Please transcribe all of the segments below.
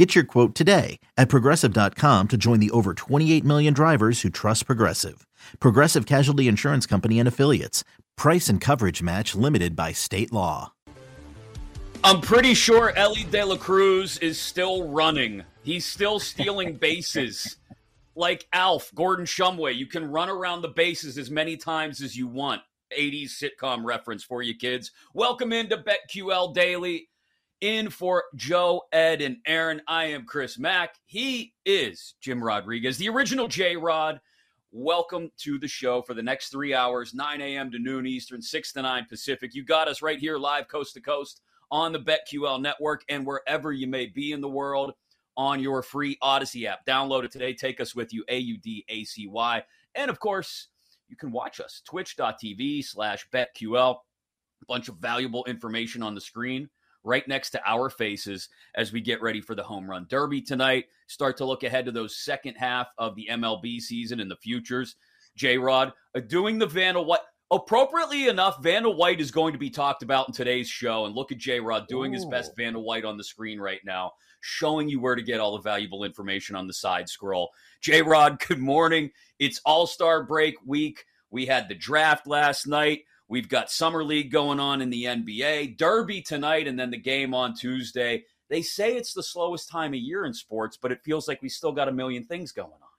Get your quote today at progressive.com to join the over 28 million drivers who trust Progressive. Progressive Casualty Insurance Company and Affiliates. Price and coverage match limited by state law. I'm pretty sure Elly De La Cruz is still running. He's still stealing bases. like Alf, Gordon Shumway, you can run around the bases as many times as you want. 80s sitcom reference for you kids. Welcome into BetQL Daily in for Joe, Ed, and Aaron. I am Chris Mack. He is Jim Rodriguez, the original J Rod. Welcome to the show for the next three hours, 9 a.m. to noon Eastern, 6 to 9 Pacific. You got us right here live coast to coast on the BetQL network and wherever you may be in the world on your free Audacy app. Download it today. Take us with you, A U D A C Y. And of course, you can watch us, twitch.tv slash BetQL. A bunch of valuable information on the screen right next to our faces as we get ready for the home run derby tonight. Start to look ahead to those second half of the MLB season and the futures. J Rod, uh, doing the Vanna White. Appropriately enough, Vanna White is going to be talked about in today's show. And look at J Rod doing Ooh. his best Vanna White on the screen right now, showing you where to get all the valuable information on the side scroll. J Rod, good morning. It's All Star break week. We had the draft last night. We've got Summer League going on in the NBA, Derby tonight, and then the game on Tuesday. They say it's the slowest time of year in sports, but it feels like we still got a million things going on.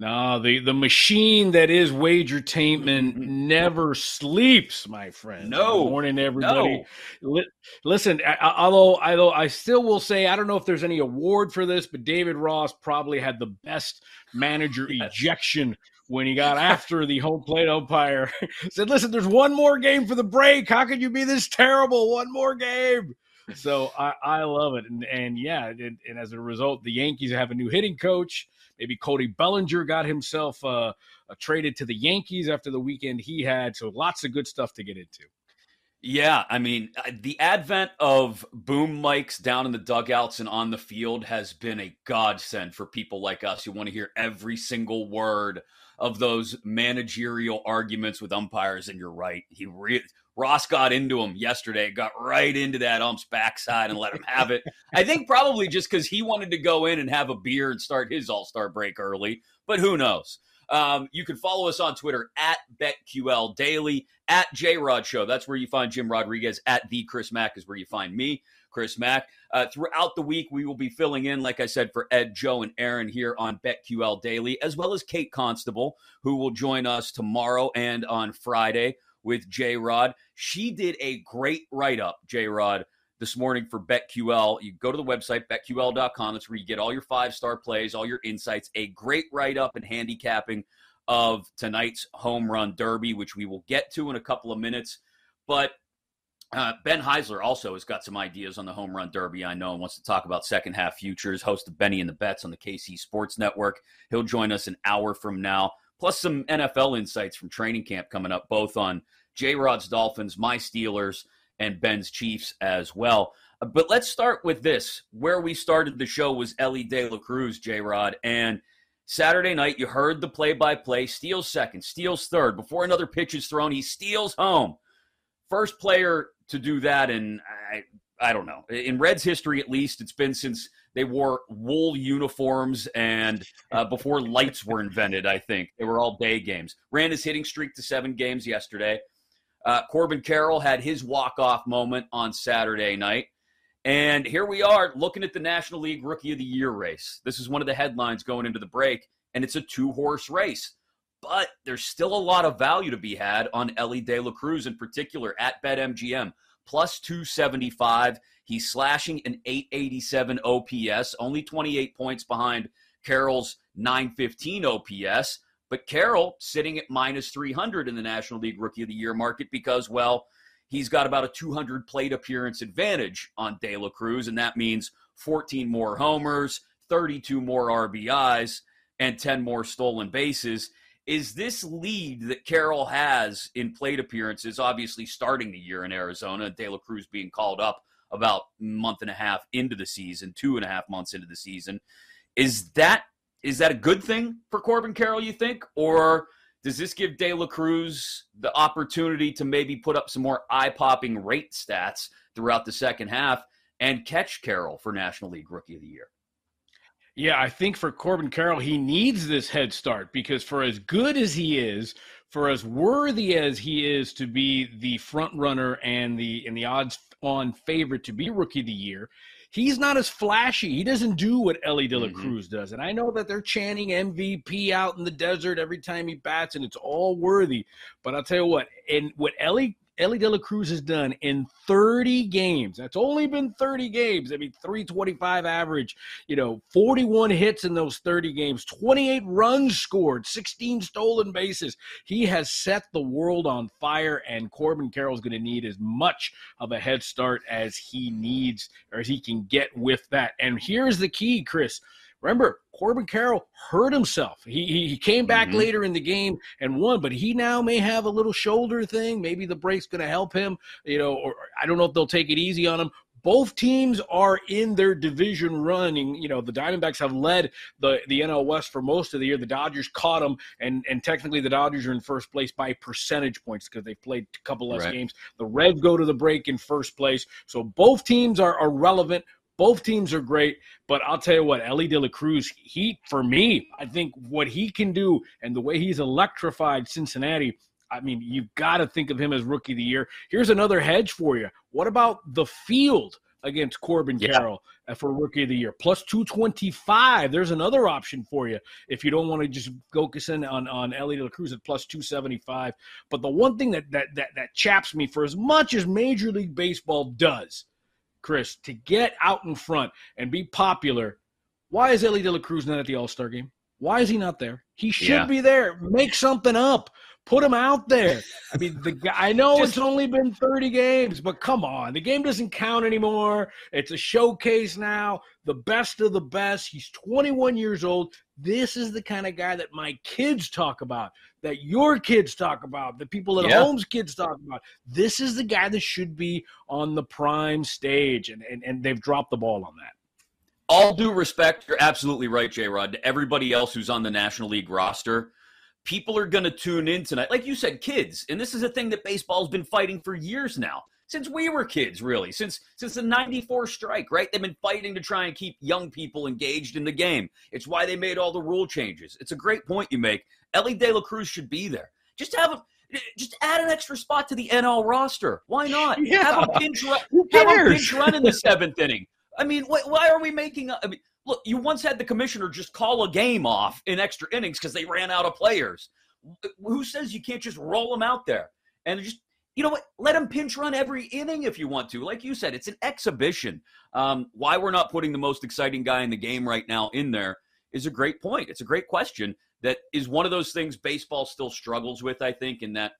No, the, the machine that is wagertainment mm-hmm. never sleeps, my friend. No. Good morning, everybody. No. listen, although, although I still will say, I don't know if there's any award for this, but David Ross probably had the best manager yes. ejection when he got after the home plate umpire. said, "Listen, there's one more game for the break. How could you be this terrible? One more game." So I, I love it, and and yeah, and, and, as a result, the Yankees have a new hitting coach. Maybe Cody Bellinger got himself uh, uh, traded to the Yankees after the weekend he had. So lots of good stuff to get into. Yeah, I mean, uh, the advent of boom mics down in the dugouts and on the field has been a godsend for people like us who want to hear every single word of those managerial arguments with umpires. And you're right. He re- Ross got into him yesterday, got right into that ump's backside and let him have it. I think probably just because he wanted to go in and have a beer and start his All Star break early, but who knows? Um, you can follow us on Twitter at BetQL Daily, at J Rod Show. That's where you find Jim Rodriguez. At the Chris Mack is where you find me. Chris Mack. Uh, throughout the week, we will be filling in, like I said, for Ed, Joe, and Aaron here on BetQL Daily, as well as Kate Constable, who will join us tomorrow and on Friday with J Rod. She did a great write up, J Rod, this morning for BetQL. You go to the website, betql.com. That's where you get all your five star plays, all your insights, a great write up and handicapping of tonight's home run derby, which we will get to in a couple of minutes. But uh, ben Heisler also has got some ideas on the home run derby. I know and wants to talk about second half futures. Host of Benny and the Bets on the KC Sports Network. He'll join us an hour from now. Plus some NFL insights from training camp coming up, both on J Rod's Dolphins, my Steelers, and Ben's Chiefs as well. Uh, but let's start with this. Where we started the show was Elly De La Cruz, J Rod, and Saturday night you heard the play-by-play. Steals second, steals third. Before another pitch is thrown, he steals home. First player to do that and I I don't know. In Reds history, at least, it's been since they wore wool uniforms and uh, before lights were invented. I think they were all day games. Ran his hitting streak to seven games yesterday. Uh, Corbin Carroll had his walk off moment on Saturday night. And here we are looking at the National League Rookie of the Year race. This is one of the headlines going into the break, and it's a two horse race. But there's still a lot of value to be had on Elly De La Cruz in particular at BetMGM plus 275. He's slashing an 887 OPS, only 28 points behind Carroll's 915 OPS. But Carroll sitting at minus 300 in the National League Rookie of the Year market because, well, he's got about a 200 plate appearance advantage on De La Cruz, and that means 14 more homers, 32 more RBIs, and 10 more stolen bases. is this lead that Carroll has in plate appearances, obviously starting the year in Arizona, De La Cruz being called up about month and a half into the season, two and a half months into the season. Is that is that a good thing for Corbin Carroll, you think? Or does this give De La Cruz the opportunity to maybe put up some more eye popping rate stats throughout the second half and catch Carroll for National League Rookie of the Year? Yeah, I think for Corbin Carroll, he needs this head start because for as good as he is, for as worthy as he is to be the front runner and the and the odds on favorite to be rookie of the year, he's not as flashy. He doesn't do what Elly De La mm-hmm. Cruz does. And I know that they're chanting MVP out in the desert every time he bats, and it's all worthy. But I'll tell you what, and what Elly Elly De La Cruz has done in 30 games. That's only been 30 games. I mean, 325 average, you know, 41 hits in those 30 games, 28 runs scored, 16 stolen bases. He has set the world on fire, and Corbin Carroll's going to need as much of a head start as he needs or as he can get with that. And here's the key, Chris. Remember, Corbin Carroll hurt himself. He, he, he came back mm-hmm. later in the game and won, but he now may have a little shoulder thing. Maybe the break's going to help him, you know, or I don't know if they'll take it easy on him. Both teams are in their division running. You know, the Diamondbacks have led the, the NL West for most of the year. The Dodgers caught them, and, and technically the Dodgers are in first place by percentage points because they've played a couple less right. games. The Reds go to the break in first place. So both teams are, are relevant. Both teams are great, but I'll tell you what, Elly De La Cruz, he for me, I think what he can do and the way he's electrified Cincinnati, I mean, you've got to think of him as rookie of the year. Here's another hedge for you. What about the field against Corbin yeah. Carroll uh, for rookie of the year? Plus 225. There's another option for you if you don't want to just focus in on, on Elly De La Cruz at plus 275. But the one thing that, that, that, that chaps me for as much as Major League Baseball does – Chris, to get out in front and be popular, why is Elly De La Cruz not at the All Star game? Why is he not there? He should yeah. be there. Make something up. Put him out there. I mean, the guy. I know Just, it's only been 30 games, but come on, the game doesn't count anymore. It's a showcase now. The best of the best. He's 21 years old. This is the kind of guy that my kids talk about that your kids talk about, the people at yeah. home's kids talk about. This is the guy that should be on the prime stage, and, and, and they've dropped the ball on that. All due respect, you're absolutely right, J Rod. To everybody else who's on the National League roster, people are going to tune in tonight. Like you said, kids, and this is a thing that baseball's been fighting for years now since we were kids, really, since since the '94 strike, right? They've been fighting to try and keep young people engaged in the game. It's why they made all the rule changes. It's a great point you make. Elly De La Cruz should be there. Just have him. Just add an extra spot to the NL roster. Why not? Yeah. Have a pinch run. Have a pinch run in the seventh inning. I mean, wh- why are we making? A, I mean, look, you once had the commissioner just call a game off in extra innings because they ran out of players. Who says you can't just roll them out there and just you know what? Let them pinch run every inning if you want to. Like you said, it's an exhibition. Um, why we're not putting the most exciting guy in the game right now in there is a great point. It's a great question that is one of those things baseball still struggles with, I think, in that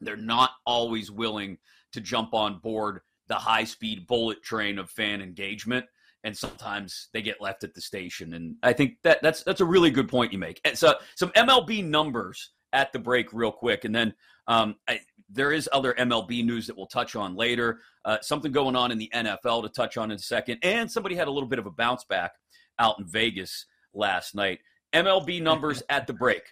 they're not always willing to jump on board the high speed bullet train of fan engagement. And sometimes they get left at the station. And I think that that's that's a really good point you make. So some MLB numbers at the break real quick. And then um, I, there is other MLB news that we'll touch on later. Uh, something going on in the NFL to touch on in a second. And somebody had a little bit of a bounce back out in Vegas last night. MLB numbers at the break.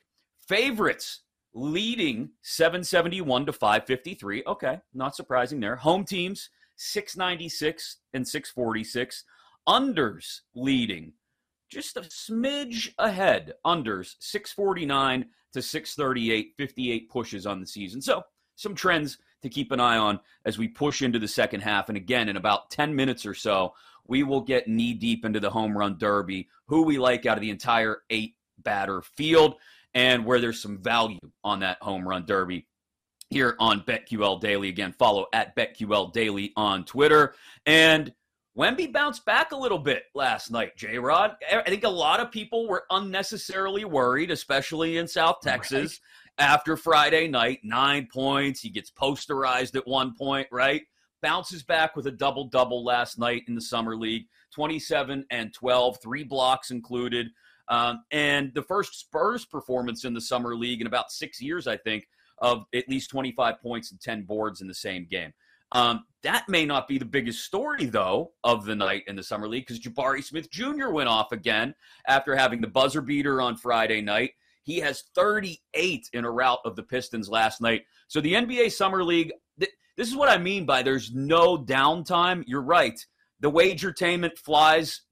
Favorites leading 771 to 553. Okay, not surprising there. Home teams 696 and 646. Unders leading just a smidge ahead. Unders 649 to 638, 58 pushes on the season. So, some trends to keep an eye on as we push into the second half. And again, in about 10 minutes or so, we will get knee deep into the home run derby, who we like out of the entire eight batter field, and where there's some value on that home run derby here on BetQL Daily. Again, follow at BetQL Daily on Twitter. And Wemby bounced back a little bit last night, J Rod. I think a lot of people were unnecessarily worried, especially in South Texas, right. after Friday night. Nine points. He gets posterized at one point, right? bounces back with a double double last night in the summer league 27 and 12 three blocks included Um, and the first Spurs performance in the summer league in about six years, I think, of at least 25 points and 10 boards in the same game. Um, that may not be the biggest story, though, of the night in the summer league because Jabari Smith Jr. went off again after having the buzzer beater on Friday night. He has 38 in a rout of the Pistons last night. So the NBA Summer League, th- this is what I mean by there's no downtime. You're right. The wagertainment flies.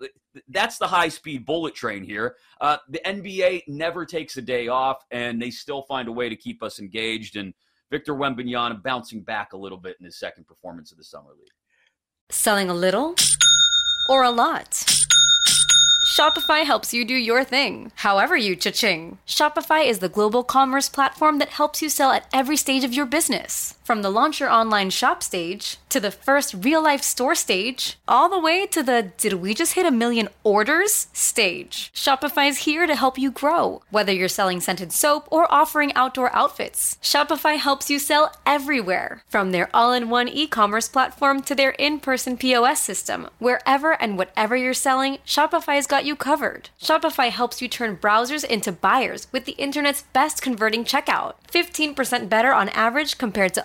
That's the high speed bullet train here. Uh, the NBA never takes a day off, and they still find a way to keep us engaged. And Victor Wembanyama bouncing back a little bit in his second performance of the Summer League. Selling a little or a lot? Shopify helps you do your thing, however you cha-ching. Shopify is the global commerce platform that helps you sell at every stage of your business. From the launch your online shop stage, to the first real life store stage, all the way to the did we just hit a million orders stage. Shopify is here to help you grow. Whether you're selling scented soap or offering outdoor outfits, Shopify helps you sell everywhere. From their all in one e commerce platform to their in person POS system, wherever and whatever you're selling, Shopify's got you covered. Shopify helps you turn browsers into buyers with the internet's best converting checkout. 15% better on average compared to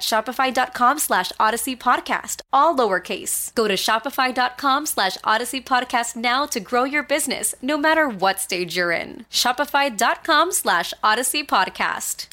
shopify.com slash audacy podcast, all lowercase. Go to shopify.com slash audacy podcast now to grow your business, no matter what stage you're in. Shopify.com slash audacy podcast.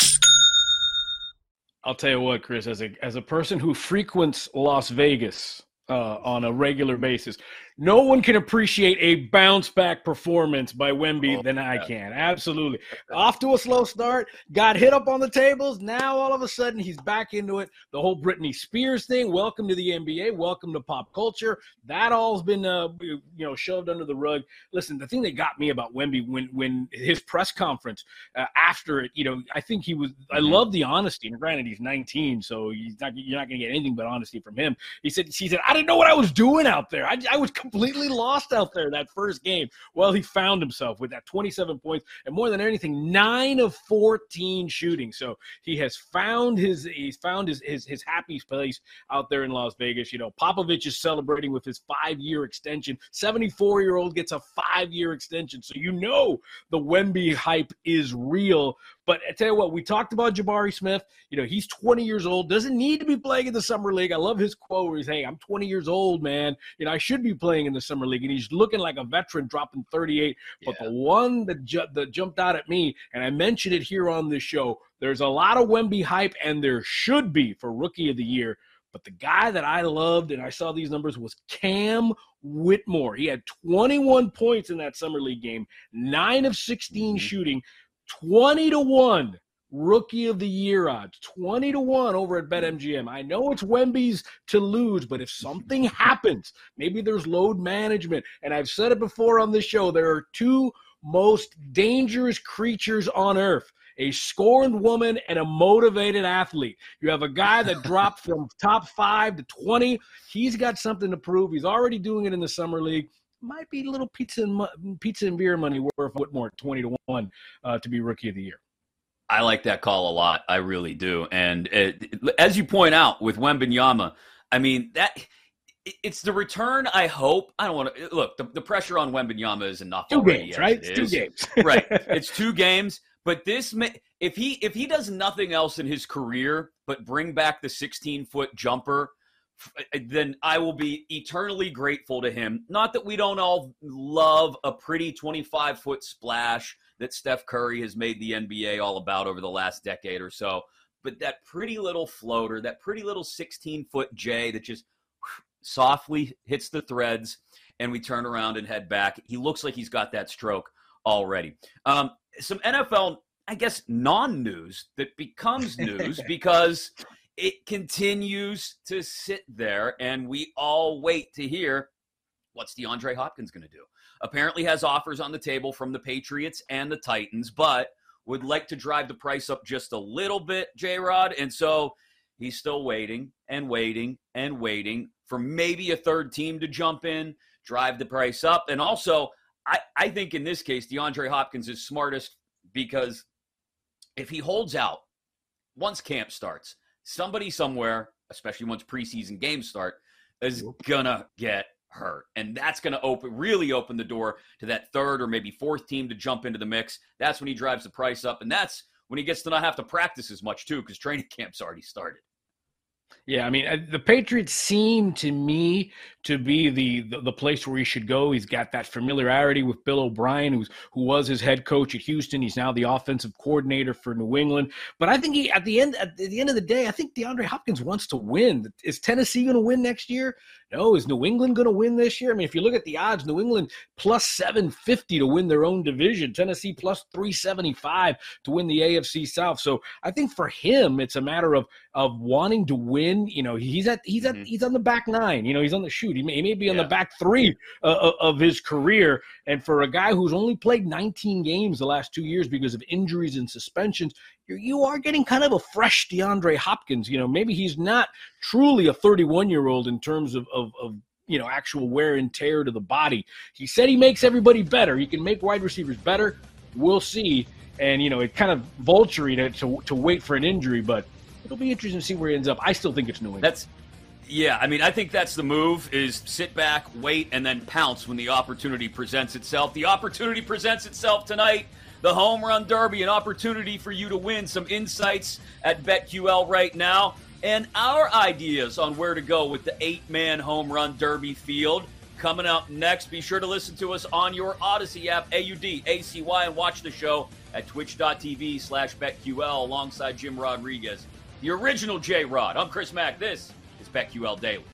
I'll tell you what, Chris, as a as a person who frequents Las Vegas uh, on a regular basis, no one can appreciate a bounce back performance by Wemby oh, than I can. Absolutely. Off to a slow start, got hit up on the tables. Now all of a sudden he's back into it. The whole Britney Spears thing. Welcome to the NBA. Welcome to pop culture. That all's been uh, you know shoved under the rug. Listen, the thing that got me about Wemby when when his press conference uh, after it, you know, I think he was. I mm-hmm. love the honesty. And granted, he's 19, so he's not. You're not going to get anything but honesty from him. He said. He said, I didn't know what I was doing out there. I, I was completely lost out there that first game. Well, he found himself with that 27 points and more than anything, nine of 14 shooting. So he has found his he's found his his, his happy place out there in Las Vegas. You know, Popovich is celebrating with his five year extension. 74 year old gets a five year extension. So you know the Wemby hype is real. But I tell you what, we talked about Jabari Smith. You know, he's 20 years old, doesn't need to be playing in the summer league. I love his quote where he's, "Hey, I'm 20 years old, man. You know, I should be playing in the summer league." And he's looking like a veteran, dropping 38. But the one that, ju- that jumped out at me, and I mentioned it here on this show, there's a lot of Wemby hype, and there should be for Rookie of the Year. But the guy that I loved, and I saw these numbers, was Cam Whitmore. He had 21 points in that summer league game, nine of 16 mm-hmm. shooting. 20 to 1 rookie of the year odds 20 to 1 over at betmgm i know it's wemby's to lose but if something happens maybe there's load management and i've said it before on this show there are two most dangerous creatures on earth a scorned woman and a motivated athlete. You have a guy that dropped from top five to 20. He's got something to prove. He's already doing it in the summer league might be a little pizza and pizza and beer money worth Whitmore twenty to one uh, to be rookie of the year. I like that call a lot. I really do. And it, as you point out with Wembanyama, I mean that it's the return. I hope. I don't want to look. The, the pressure on Wembanyama is enough. Two games, right? It two games, right? It's two games. But this, if he if he does nothing else in his career but bring back the 16 foot jumper then I will be eternally grateful to him. Not that we don't all love a pretty 25 foot splash that Steph Curry has made the NBA all about over the last decade or so, but that pretty little floater, that pretty little 16 foot J that just softly hits the threads and we turn around and head back. He looks like he's got that stroke already. Um, some NFL, I guess, non news that becomes news because it continues to sit there, and we all wait to hear what's DeAndre Hopkins going to do. apparently has offers on the table from the Patriots and the Titans, but would like to drive the price up just a little bit, J Rod. And so he's still waiting and waiting and waiting for maybe a third team to jump in, drive the price up. And also, I, I think in this case, DeAndre Hopkins is smartest because if he holds out once camp starts, somebody somewhere, especially once preseason games start, is gonna get hurt. And that's gonna open really open the door to that third or maybe fourth team to jump into the mix. That's when he drives the price up. And that's when he gets to not have to practice as much too, because training camp's already started. Yeah, I mean, uh, the Patriots seem to me to be the, the, the place where he should go. He's got that familiarity with Bill O'Brien, who's who was his head coach at Houston. He's now the offensive coordinator for New England. But I think he at the end at the end of the day, I think DeAndre Hopkins wants to win. Is Tennessee going to win next year? No. Is New England going to win this year? I mean, if you look at the odds, New England plus 750 to win their own division, Tennessee plus 375 to win the AFC South. So I think for him, it's a matter of of wanting to win. You know, he's at he's at mm-hmm. he's on the back nine. You know, he's on the shoot. He may, he may be on yeah. the back three uh, of his career. And for a guy who's only played 19 games the last two years because of injuries and suspensions, you are getting kind of a fresh DeAndre Hopkins. You know, maybe he's not truly a 31 year old in terms of, of, of you know actual wear and tear to the body. He said he makes everybody better. He can make wide receivers better. We'll see. And you know, it kind of vulturing to, to to wait for an injury, but it'll be interesting to see where he ends up. I still think it's New England. That's yeah, I mean, I think that's the move is sit back, wait, and then pounce when the opportunity presents itself. The opportunity presents itself tonight. The home run derby, an opportunity for you to win some insights at BetQL right now, and our ideas on where to go with the eight man home run derby field. Coming up next, be sure to listen to us on your Audacy app, A U D A C Y, and watch the show at twitch.tv slash BetQL alongside Jim Rodriguez. The original J Rod. I'm Chris Mack. This is BetQL Daily.